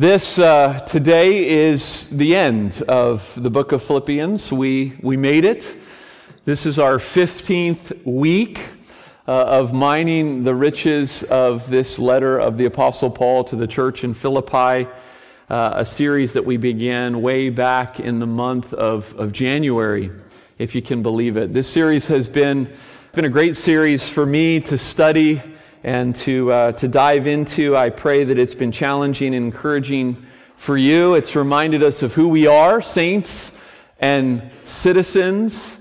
This uh, today is the end of the book of Philippians. We, we made it. This is our 15th week uh, of mining the riches of this letter of the Apostle Paul to the church in Philippi, uh, a series that we began way back in the month of, of January, if you can believe it. This series has been, been a great series for me to study and to, uh, to dive into. I pray that it's been challenging and encouraging for you. It's reminded us of who we are saints and citizens,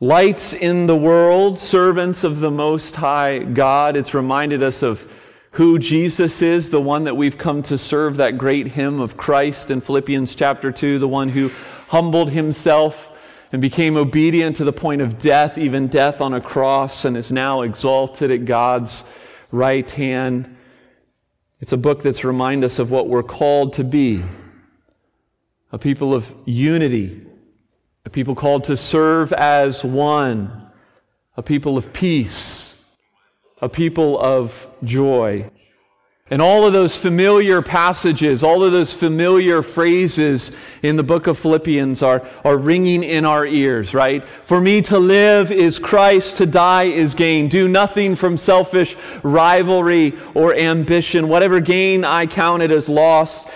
lights in the world, servants of the Most High God. It's reminded us of who Jesus is, the one that we've come to serve, that great hymn of Christ in Philippians chapter 2, the one who humbled himself and became obedient to the point of death, even death on a cross, and is now exalted at God's right hand. It's a book that's remind us of what we're called to be a people of unity, a people called to serve as one, a people of peace, a people of joy. And all of those familiar passages, all of those familiar phrases in the book of Philippians are, are ringing in our ears, right? For me to live is Christ, to die is gain. Do nothing from selfish rivalry or ambition. Whatever gain I count it as loss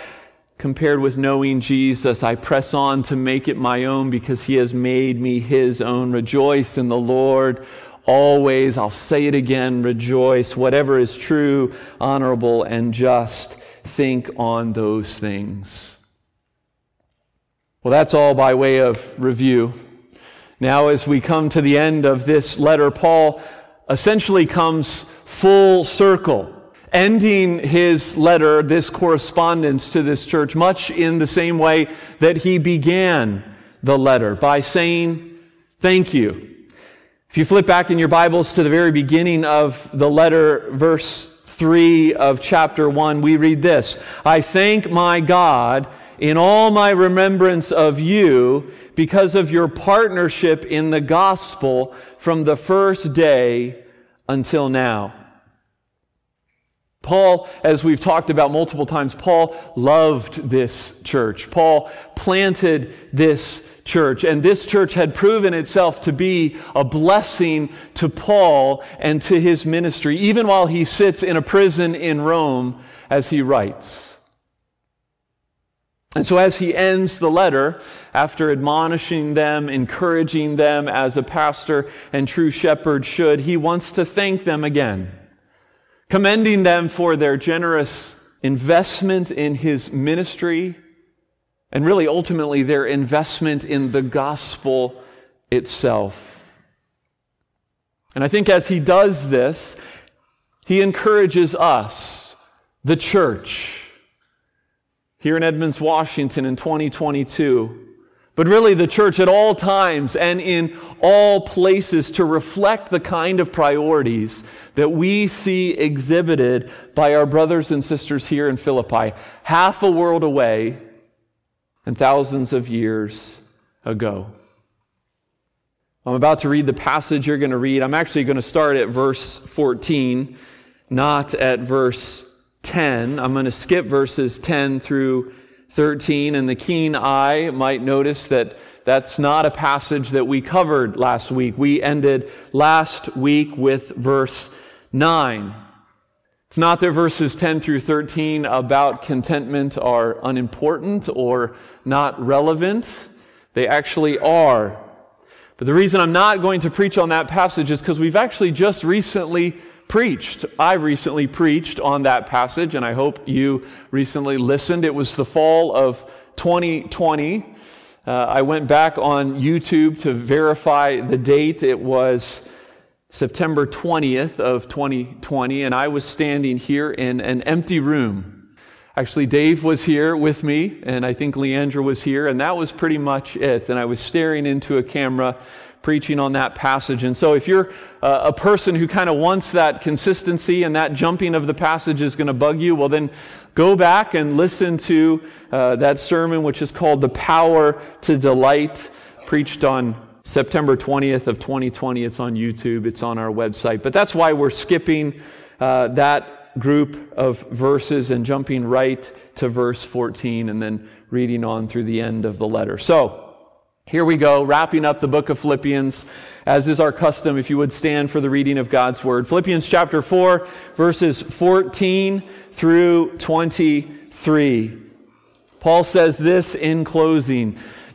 compared with knowing Jesus. I press on to make it my own because he has made me his own. Rejoice in the Lord always, I'll say it again, rejoice. Whatever is true, honorable, and just, think on those things. Well, that's all by way of review. Now, as we come to the end of this letter, Paul essentially comes full circle, ending his letter, this correspondence to this church, much in the same way that he began the letter by saying, Thank you. If you flip back in your Bibles to the very beginning of the letter, verse 3 of chapter 1, we read this I thank my God in all my remembrance of you because of your partnership in the gospel from the first day until now. Paul, as we've talked about multiple times, Paul loved this church. Paul planted this church. And this church had proven itself to be a blessing to Paul and to his ministry, even while he sits in a prison in Rome as he writes. And so, as he ends the letter, after admonishing them, encouraging them as a pastor and true shepherd should, he wants to thank them again, commending them for their generous investment in his ministry and really ultimately their investment in the gospel itself. And I think as he does this, he encourages us, the church, here in Edmonds, Washington in 2022, but really the church at all times and in all places to reflect the kind of priorities that we see exhibited by our brothers and sisters here in Philippi, half a world away and thousands of years ago. I'm about to read the passage you're going to read. I'm actually going to start at verse 14, not at verse 10. I'm going to skip verses 10 through 13, and the keen eye might notice that that's not a passage that we covered last week. We ended last week with verse 9. It's not that verses 10 through 13 about contentment are unimportant or not relevant. They actually are. But the reason I'm not going to preach on that passage is because we've actually just recently preached. I recently preached on that passage, and I hope you recently listened. It was the fall of 2020. Uh, I went back on YouTube to verify the date. It was September 20th of 2020, and I was standing here in an empty room. Actually, Dave was here with me, and I think Leandra was here, and that was pretty much it. And I was staring into a camera preaching on that passage. And so, if you're uh, a person who kind of wants that consistency and that jumping of the passage is going to bug you, well, then go back and listen to uh, that sermon, which is called The Power to Delight, preached on September 20th of 2020. It's on YouTube, it's on our website. But that's why we're skipping uh, that group of verses and jumping right to verse 14 and then reading on through the end of the letter. So, here we go, wrapping up the book of Philippians, as is our custom, if you would stand for the reading of God's word. Philippians chapter 4, verses 14 through 23. Paul says this in closing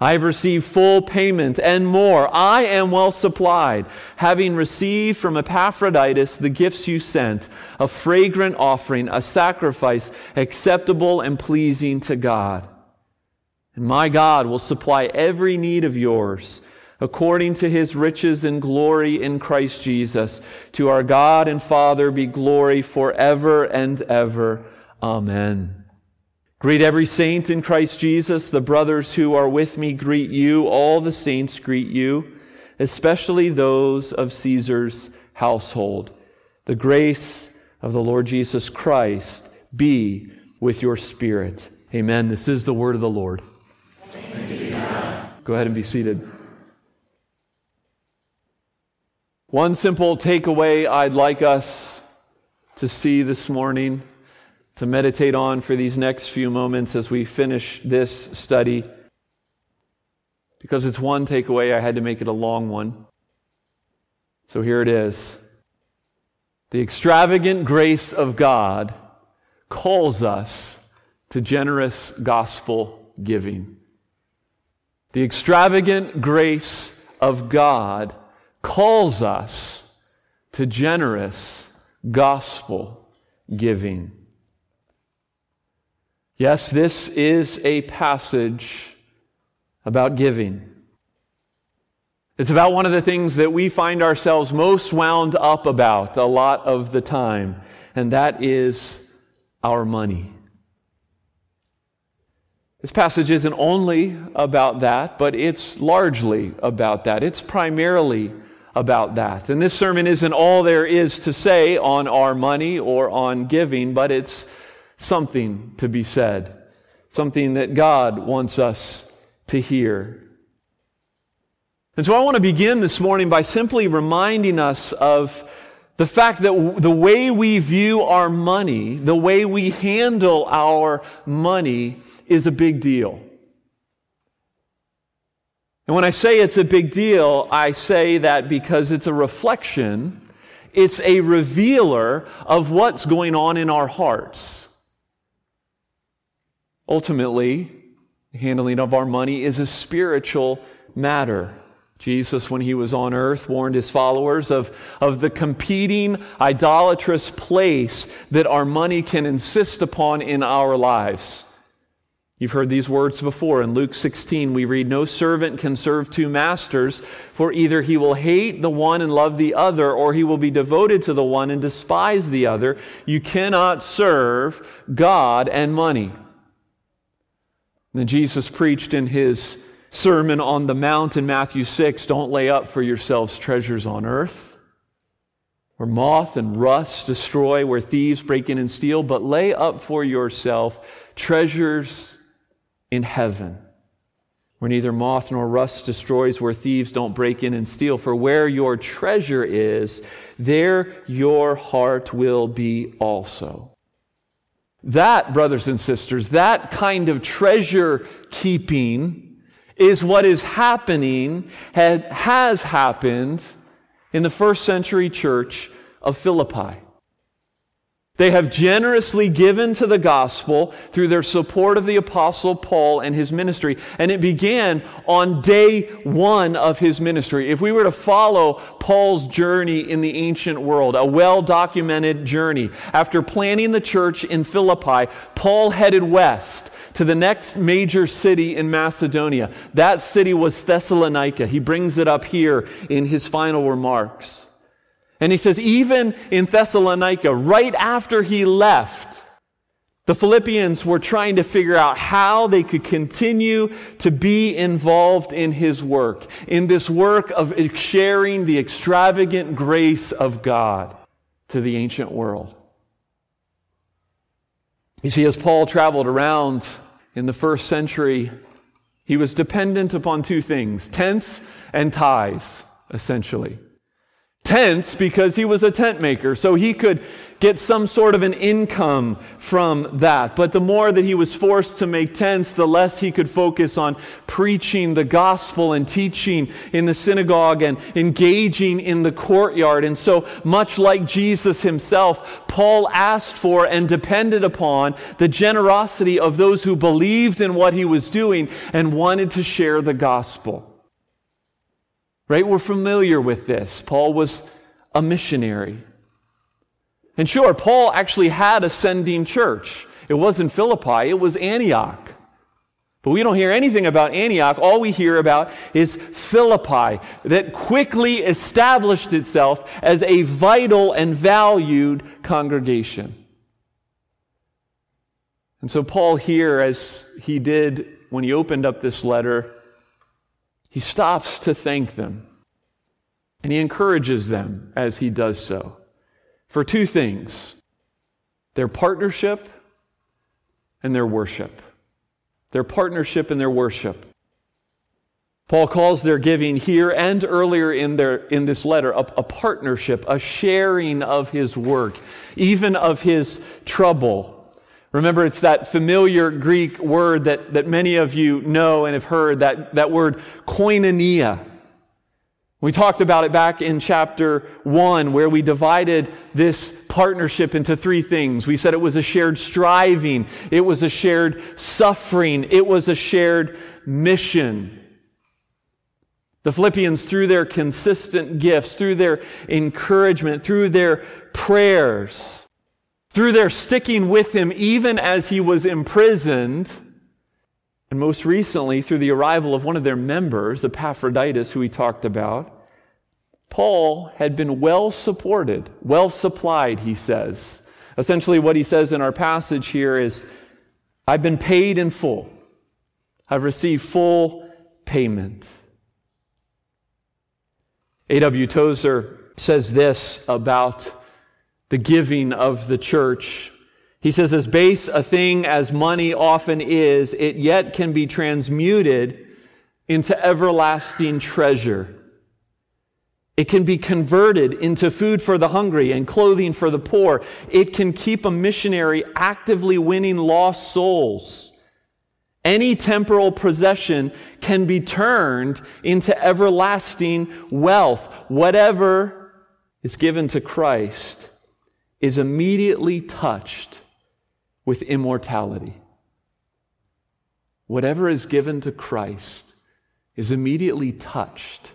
I have received full payment and more. I am well supplied, having received from Epaphroditus the gifts you sent, a fragrant offering, a sacrifice acceptable and pleasing to God. And my God will supply every need of yours according to his riches and glory in Christ Jesus. To our God and Father be glory forever and ever. Amen. Greet every saint in Christ Jesus. The brothers who are with me greet you. All the saints greet you, especially those of Caesar's household. The grace of the Lord Jesus Christ be with your spirit. Amen. This is the word of the Lord. Go ahead and be seated. One simple takeaway I'd like us to see this morning to meditate on for these next few moments as we finish this study. Because it's one takeaway, I had to make it a long one. So here it is. The extravagant grace of God calls us to generous gospel giving. The extravagant grace of God calls us to generous gospel giving. Yes, this is a passage about giving. It's about one of the things that we find ourselves most wound up about a lot of the time, and that is our money. This passage isn't only about that, but it's largely about that. It's primarily about that. And this sermon isn't all there is to say on our money or on giving, but it's something to be said, something that God wants us to hear. And so I want to begin this morning by simply reminding us of the fact that the way we view our money, the way we handle our money, is a big deal. And when I say it's a big deal, I say that because it's a reflection, it's a revealer of what's going on in our hearts. Ultimately, handling of our money is a spiritual matter. Jesus, when he was on earth, warned his followers of, of the competing, idolatrous place that our money can insist upon in our lives. You've heard these words before. In Luke 16, we read, No servant can serve two masters, for either he will hate the one and love the other, or he will be devoted to the one and despise the other. You cannot serve God and money. Then Jesus preached in his Sermon on the Mount in Matthew 6 don't lay up for yourselves treasures on earth, where moth and rust destroy, where thieves break in and steal, but lay up for yourself treasures in heaven, where neither moth nor rust destroys, where thieves don't break in and steal. For where your treasure is, there your heart will be also. That, brothers and sisters, that kind of treasure keeping is what is happening, has happened in the first century church of Philippi. They have generously given to the gospel through their support of the apostle Paul and his ministry. And it began on day one of his ministry. If we were to follow Paul's journey in the ancient world, a well documented journey, after planning the church in Philippi, Paul headed west to the next major city in Macedonia. That city was Thessalonica. He brings it up here in his final remarks. And he says, even in Thessalonica, right after he left, the Philippians were trying to figure out how they could continue to be involved in his work, in this work of sharing the extravagant grace of God to the ancient world. You see, as Paul traveled around in the first century, he was dependent upon two things tents and ties, essentially. Tents because he was a tent maker, so he could get some sort of an income from that. But the more that he was forced to make tents, the less he could focus on preaching the gospel and teaching in the synagogue and engaging in the courtyard. And so, much like Jesus himself, Paul asked for and depended upon the generosity of those who believed in what he was doing and wanted to share the gospel. Right? We're familiar with this. Paul was a missionary. And sure, Paul actually had a sending church. It wasn't Philippi, it was Antioch. But we don't hear anything about Antioch. All we hear about is Philippi, that quickly established itself as a vital and valued congregation. And so, Paul, here, as he did when he opened up this letter, he stops to thank them. And he encourages them as he does so for two things their partnership and their worship. Their partnership and their worship. Paul calls their giving here and earlier in, their, in this letter a, a partnership, a sharing of his work, even of his trouble. Remember, it's that familiar Greek word that, that many of you know and have heard, that, that word koinonia. We talked about it back in chapter one, where we divided this partnership into three things. We said it was a shared striving, it was a shared suffering, it was a shared mission. The Philippians, through their consistent gifts, through their encouragement, through their prayers, through their sticking with him even as he was imprisoned, and most recently, through the arrival of one of their members, Epaphroditus, who we talked about, Paul had been well supported, well supplied, he says. Essentially, what he says in our passage here is I've been paid in full, I've received full payment. A.W. Tozer says this about the giving of the church he says, as base a thing as money often is, it yet can be transmuted into everlasting treasure. It can be converted into food for the hungry and clothing for the poor. It can keep a missionary actively winning lost souls. Any temporal possession can be turned into everlasting wealth. Whatever is given to Christ is immediately touched with immortality. Whatever is given to Christ is immediately touched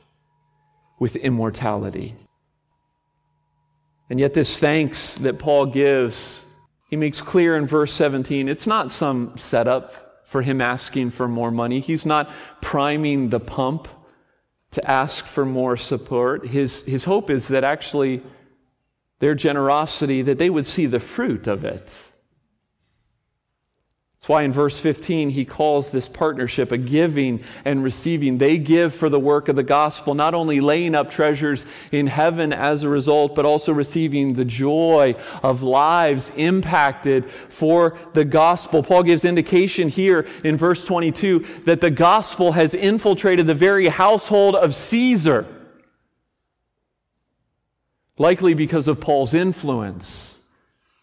with immortality. And yet, this thanks that Paul gives, he makes clear in verse 17, it's not some setup for him asking for more money. He's not priming the pump to ask for more support. His, his hope is that actually their generosity, that they would see the fruit of it that's why in verse 15 he calls this partnership a giving and receiving. They give for the work of the gospel, not only laying up treasures in heaven as a result, but also receiving the joy of lives impacted for the gospel. Paul gives indication here in verse 22 that the gospel has infiltrated the very household of Caesar, likely because of Paul's influence.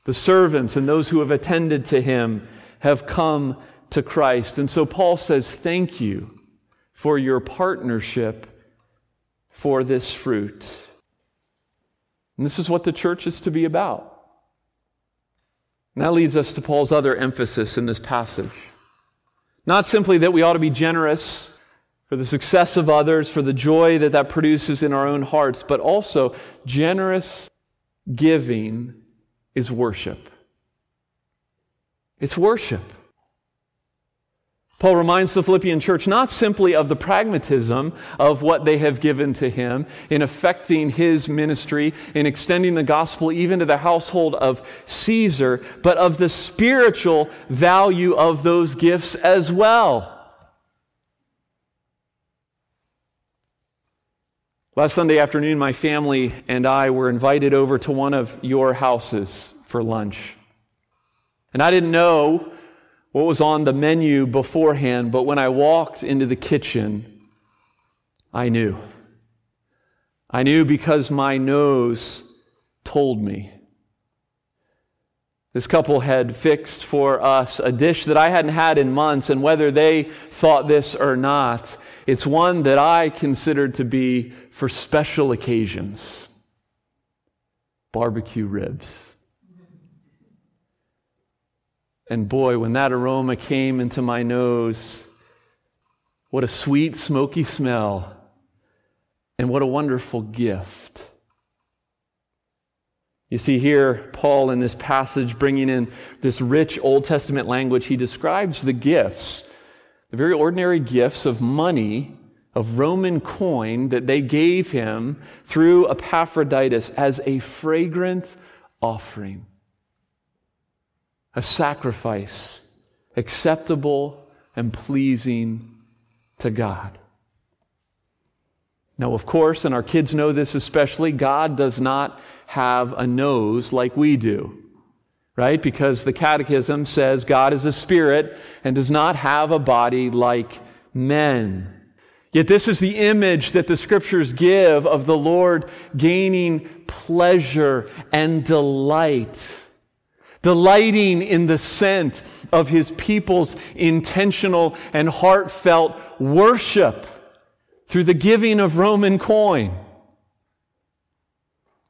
The servants and those who have attended to him have come to Christ. And so Paul says, Thank you for your partnership for this fruit. And this is what the church is to be about. And that leads us to Paul's other emphasis in this passage. Not simply that we ought to be generous for the success of others, for the joy that that produces in our own hearts, but also generous giving is worship. It's worship. Paul reminds the Philippian church not simply of the pragmatism of what they have given to him in affecting his ministry, in extending the gospel even to the household of Caesar, but of the spiritual value of those gifts as well. Last Sunday afternoon, my family and I were invited over to one of your houses for lunch. And I didn't know what was on the menu beforehand, but when I walked into the kitchen, I knew. I knew because my nose told me. This couple had fixed for us a dish that I hadn't had in months, and whether they thought this or not, it's one that I consider to be for special occasions barbecue ribs. And boy, when that aroma came into my nose, what a sweet, smoky smell, and what a wonderful gift. You see here, Paul in this passage bringing in this rich Old Testament language, he describes the gifts, the very ordinary gifts of money, of Roman coin that they gave him through Epaphroditus as a fragrant offering a sacrifice acceptable and pleasing to God. Now, of course, and our kids know this especially, God does not have a nose like we do, right? Because the Catechism says God is a spirit and does not have a body like men. Yet, this is the image that the scriptures give of the Lord gaining pleasure and delight delighting in the scent of his people's intentional and heartfelt worship through the giving of Roman coin.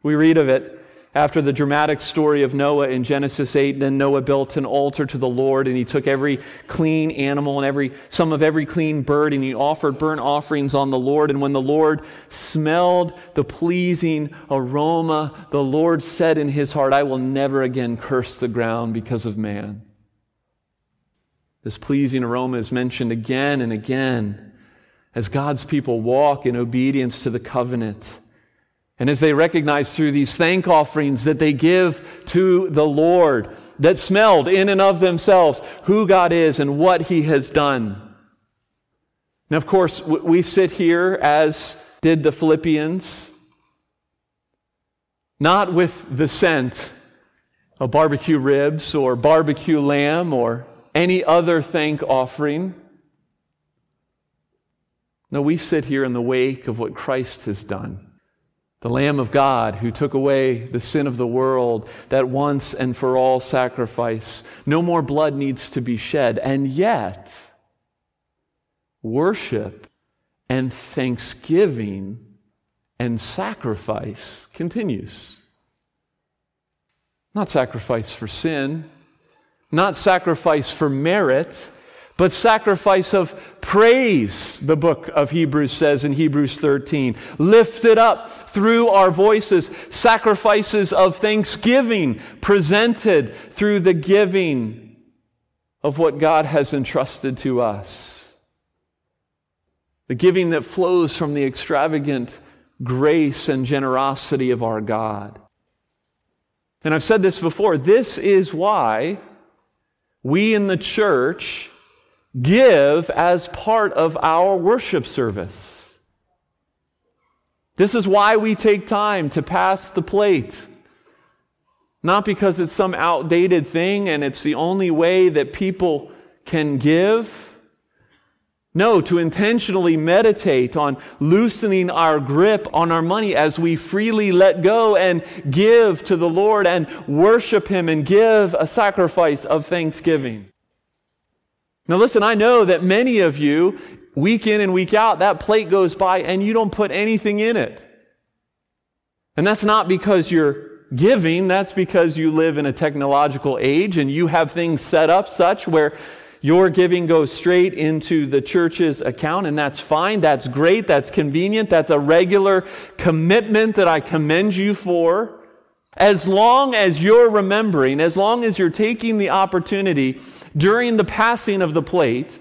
We read of it after the dramatic story of Noah in Genesis 8, then Noah built an altar to the Lord, and he took every clean animal and every, some of every clean bird, and he offered burnt offerings on the Lord. And when the Lord smelled the pleasing aroma, the Lord said in his heart, I will never again curse the ground because of man. This pleasing aroma is mentioned again and again as God's people walk in obedience to the covenant and as they recognize through these thank offerings that they give to the Lord, that smelled in and of themselves who God is and what He has done. Now, of course, we sit here as did the Philippians, not with the scent of barbecue ribs or barbecue lamb or any other thank offering. No, we sit here in the wake of what Christ has done the Lamb of God who took away the sin of the world, that once and for all sacrifice. No more blood needs to be shed. And yet, worship and thanksgiving and sacrifice continues. Not sacrifice for sin, not sacrifice for merit but sacrifice of praise, the book of Hebrews says in Hebrews 13. Lifted up through our voices, sacrifices of thanksgiving presented through the giving of what God has entrusted to us. The giving that flows from the extravagant grace and generosity of our God. And I've said this before this is why we in the church give as part of our worship service. This is why we take time to pass the plate. Not because it's some outdated thing and it's the only way that people can give. No, to intentionally meditate on loosening our grip on our money as we freely let go and give to the Lord and worship Him and give a sacrifice of thanksgiving. Now, listen, I know that many of you, week in and week out, that plate goes by and you don't put anything in it. And that's not because you're giving, that's because you live in a technological age and you have things set up such where your giving goes straight into the church's account, and that's fine. That's great. That's convenient. That's a regular commitment that I commend you for. As long as you're remembering, as long as you're taking the opportunity during the passing of the plate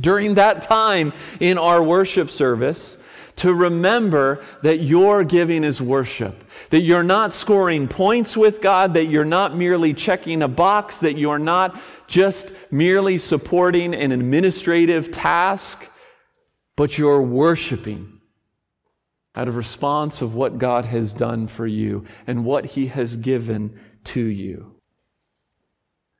during that time in our worship service to remember that your giving is worship, that you're not scoring points with God, that you're not merely checking a box, that you're not just merely supporting an administrative task, but you're worshiping out of response of what God has done for you and what He has given to you.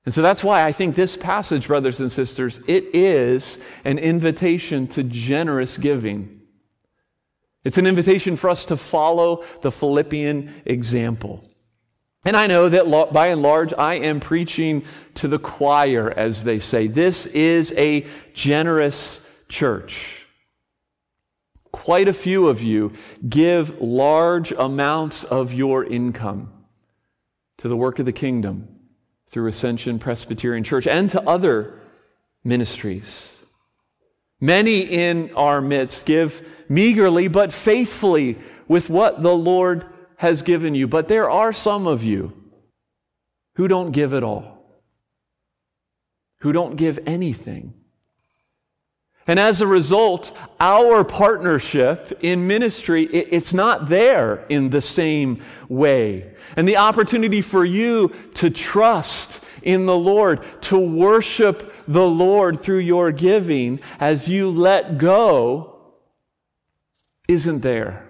And so that's why I think this passage, brothers and sisters, it is an invitation to generous giving. It's an invitation for us to follow the Philippian example. And I know that by and large, I am preaching to the choir, as they say. This is a generous church. Quite a few of you give large amounts of your income to the work of the kingdom through Ascension Presbyterian Church and to other ministries. Many in our midst give meagerly but faithfully with what the Lord has given you. But there are some of you who don't give at all, who don't give anything. And as a result, our partnership in ministry, it's not there in the same way. And the opportunity for you to trust in the Lord, to worship the Lord through your giving as you let go, isn't there.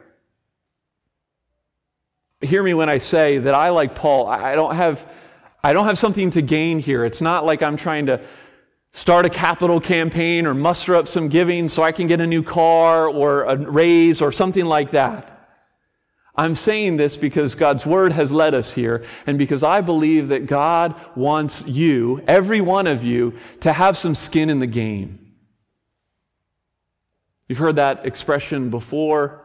Hear me when I say that I, like Paul, I don't have, I don't have something to gain here. It's not like I'm trying to start a capital campaign or muster up some giving so I can get a new car or a raise or something like that. I'm saying this because God's word has led us here and because I believe that God wants you, every one of you, to have some skin in the game. You've heard that expression before.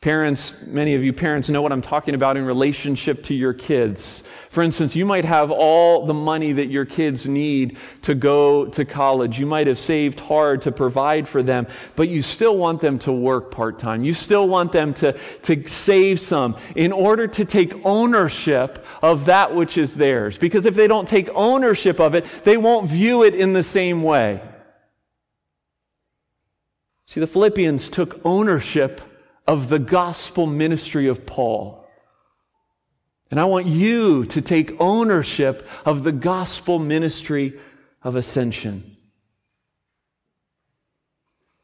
Parents, many of you parents know what I'm talking about in relationship to your kids. For instance, you might have all the money that your kids need to go to college. You might have saved hard to provide for them, but you still want them to work part time. You still want them to, to save some in order to take ownership of that which is theirs. Because if they don't take ownership of it, they won't view it in the same way. See, the Philippians took ownership of the gospel ministry of Paul. And I want you to take ownership of the gospel ministry of ascension.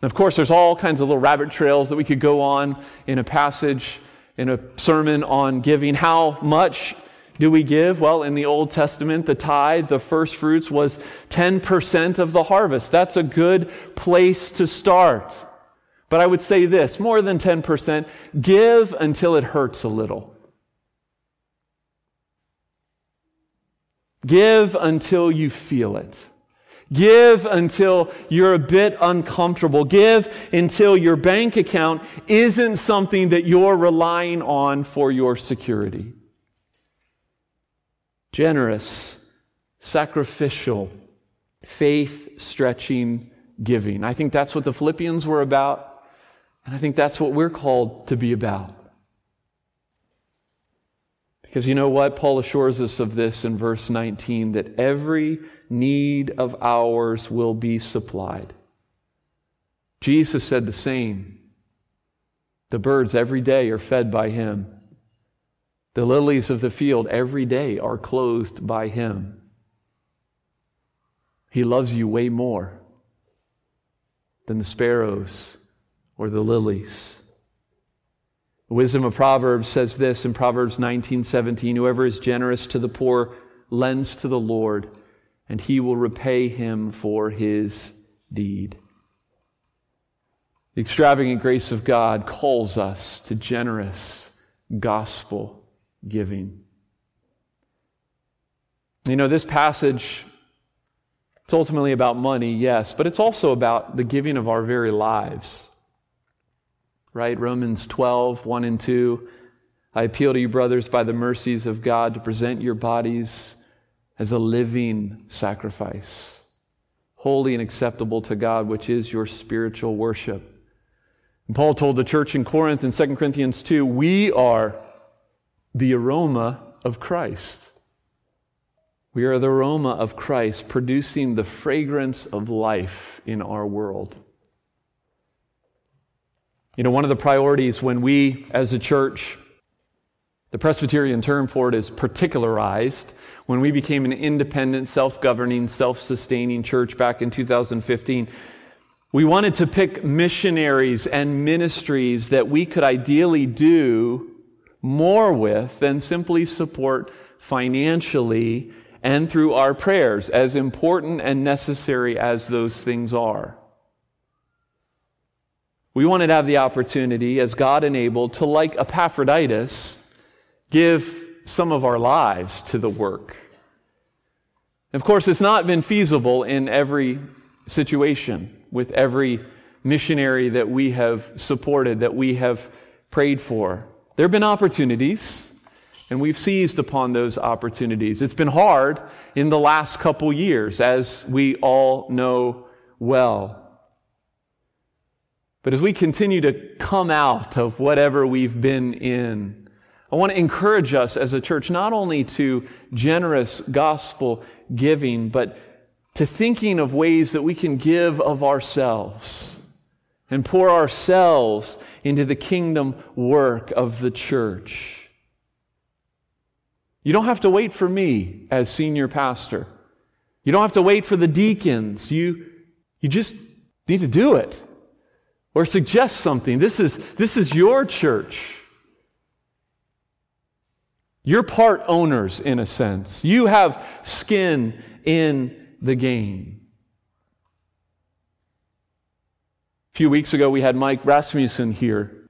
And of course, there's all kinds of little rabbit trails that we could go on in a passage, in a sermon on giving. How much do we give? Well, in the Old Testament, the tithe, the first fruits, was 10% of the harvest. That's a good place to start. But I would say this more than 10% give until it hurts a little. Give until you feel it. Give until you're a bit uncomfortable. Give until your bank account isn't something that you're relying on for your security. Generous, sacrificial, faith stretching giving. I think that's what the Philippians were about. And I think that's what we're called to be about. Because you know what? Paul assures us of this in verse 19 that every need of ours will be supplied. Jesus said the same. The birds every day are fed by him. The lilies of the field every day are clothed by him. He loves you way more than the sparrows or the lilies. The wisdom of Proverbs says this in Proverbs 19:17, whoever is generous to the poor lends to the Lord, and he will repay him for his deed. The extravagant grace of God calls us to generous gospel giving. You know, this passage, it's ultimately about money, yes, but it's also about the giving of our very lives right? Romans 12, 1 and 2. I appeal to you, brothers, by the mercies of God, to present your bodies as a living sacrifice, holy and acceptable to God, which is your spiritual worship. And Paul told the church in Corinth in 2 Corinthians 2 we are the aroma of Christ. We are the aroma of Christ, producing the fragrance of life in our world. You know, one of the priorities when we, as a church, the Presbyterian term for it is particularized, when we became an independent, self governing, self sustaining church back in 2015, we wanted to pick missionaries and ministries that we could ideally do more with than simply support financially and through our prayers, as important and necessary as those things are. We wanted to have the opportunity, as God enabled, to, like Epaphroditus, give some of our lives to the work. Of course, it's not been feasible in every situation with every missionary that we have supported, that we have prayed for. There have been opportunities, and we've seized upon those opportunities. It's been hard in the last couple years, as we all know well. But as we continue to come out of whatever we've been in, I want to encourage us as a church not only to generous gospel giving, but to thinking of ways that we can give of ourselves and pour ourselves into the kingdom work of the church. You don't have to wait for me as senior pastor. You don't have to wait for the deacons. You, you just need to do it or suggest something. This is, this is your church. You're part owners in a sense. You have skin in the game. A few weeks ago, we had Mike Rasmussen here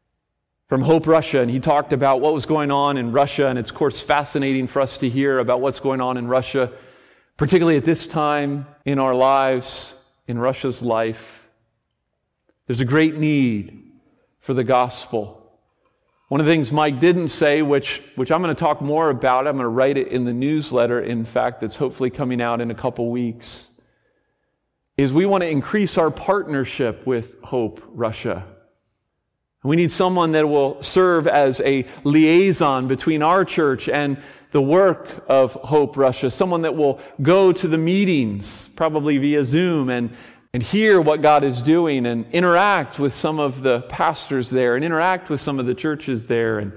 from Hope Russia, and he talked about what was going on in Russia. And it's, of course, fascinating for us to hear about what's going on in Russia, particularly at this time in our lives, in Russia's life. There's a great need for the gospel. One of the things Mike didn't say, which, which I'm going to talk more about, I'm going to write it in the newsletter, in fact, that's hopefully coming out in a couple weeks, is we want to increase our partnership with Hope Russia. We need someone that will serve as a liaison between our church and the work of Hope Russia, someone that will go to the meetings, probably via Zoom, and, and hear what God is doing and interact with some of the pastors there and interact with some of the churches there. And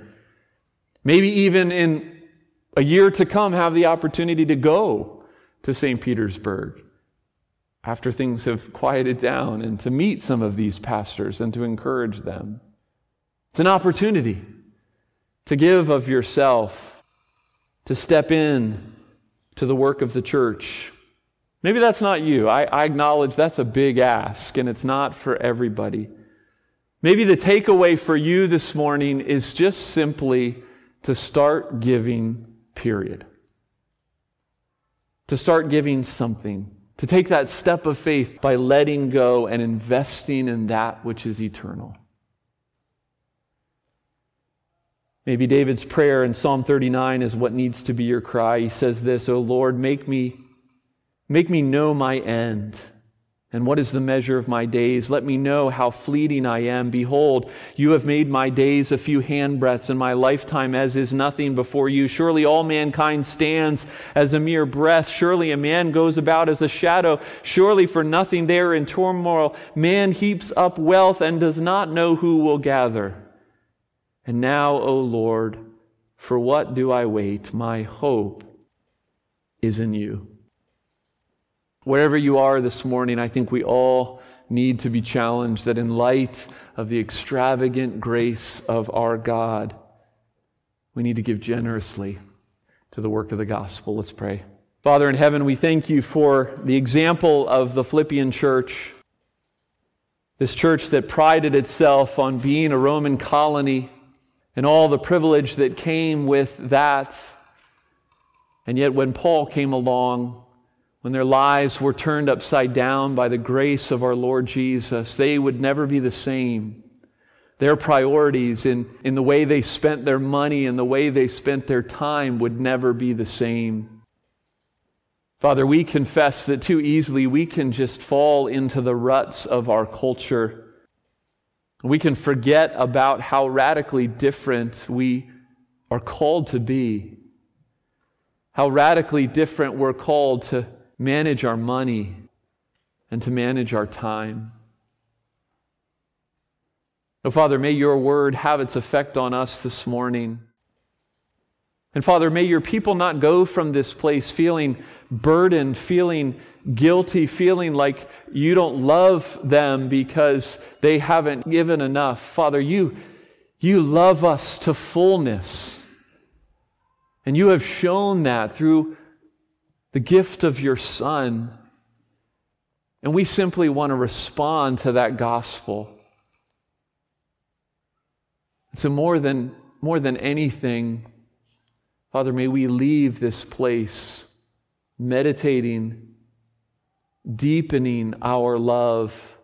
maybe even in a year to come, have the opportunity to go to St. Petersburg after things have quieted down and to meet some of these pastors and to encourage them. It's an opportunity to give of yourself, to step in to the work of the church. Maybe that's not you. I, I, acknowledge that's a big ask, and it's not for everybody. Maybe the takeaway for you this morning is just simply to start giving, period. To start giving something. To take that step of faith by letting go and investing in that which is eternal. Maybe David's prayer in Psalm 39 is what needs to be your cry. He says this, "O Lord, make me make me know my end." And what is the measure of my days? Let me know how fleeting I am. Behold, you have made my days a few handbreadths, and my lifetime as is nothing before you. Surely all mankind stands as a mere breath. Surely a man goes about as a shadow. Surely for nothing there in turmoil, man heaps up wealth and does not know who will gather. And now, O Lord, for what do I wait? My hope is in you. Wherever you are this morning, I think we all need to be challenged that in light of the extravagant grace of our God, we need to give generously to the work of the gospel. Let's pray. Father in heaven, we thank you for the example of the Philippian church, this church that prided itself on being a Roman colony and all the privilege that came with that. And yet, when Paul came along, when their lives were turned upside down by the grace of our Lord Jesus, they would never be the same. Their priorities in, in the way they spent their money and the way they spent their time would never be the same. Father, we confess that too easily we can just fall into the ruts of our culture we can forget about how radically different we are called to be. how radically different we're called to manage our money and to manage our time. Oh, Father, may your word have its effect on us this morning. And Father, may your people not go from this place feeling burdened, feeling guilty, feeling like you don't love them because they haven't given enough. Father, you, you love us to fullness. And you have shown that through the gift of your Son. And we simply want to respond to that gospel. So, more than, more than anything, Father, may we leave this place meditating, deepening our love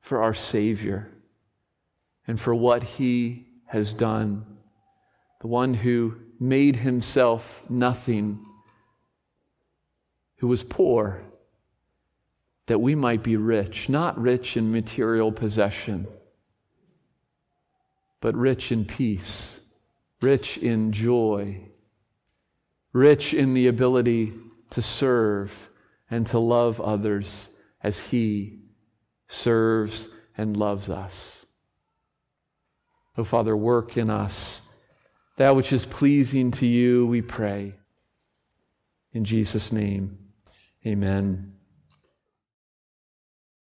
for our Savior and for what He has done. The one who made Himself nothing, who was poor, that we might be rich, not rich in material possession but rich in peace, rich in joy, rich in the ability to serve and to love others as He serves and loves us. Oh, Father, work in us that which is pleasing to you, we pray. In Jesus' name, amen.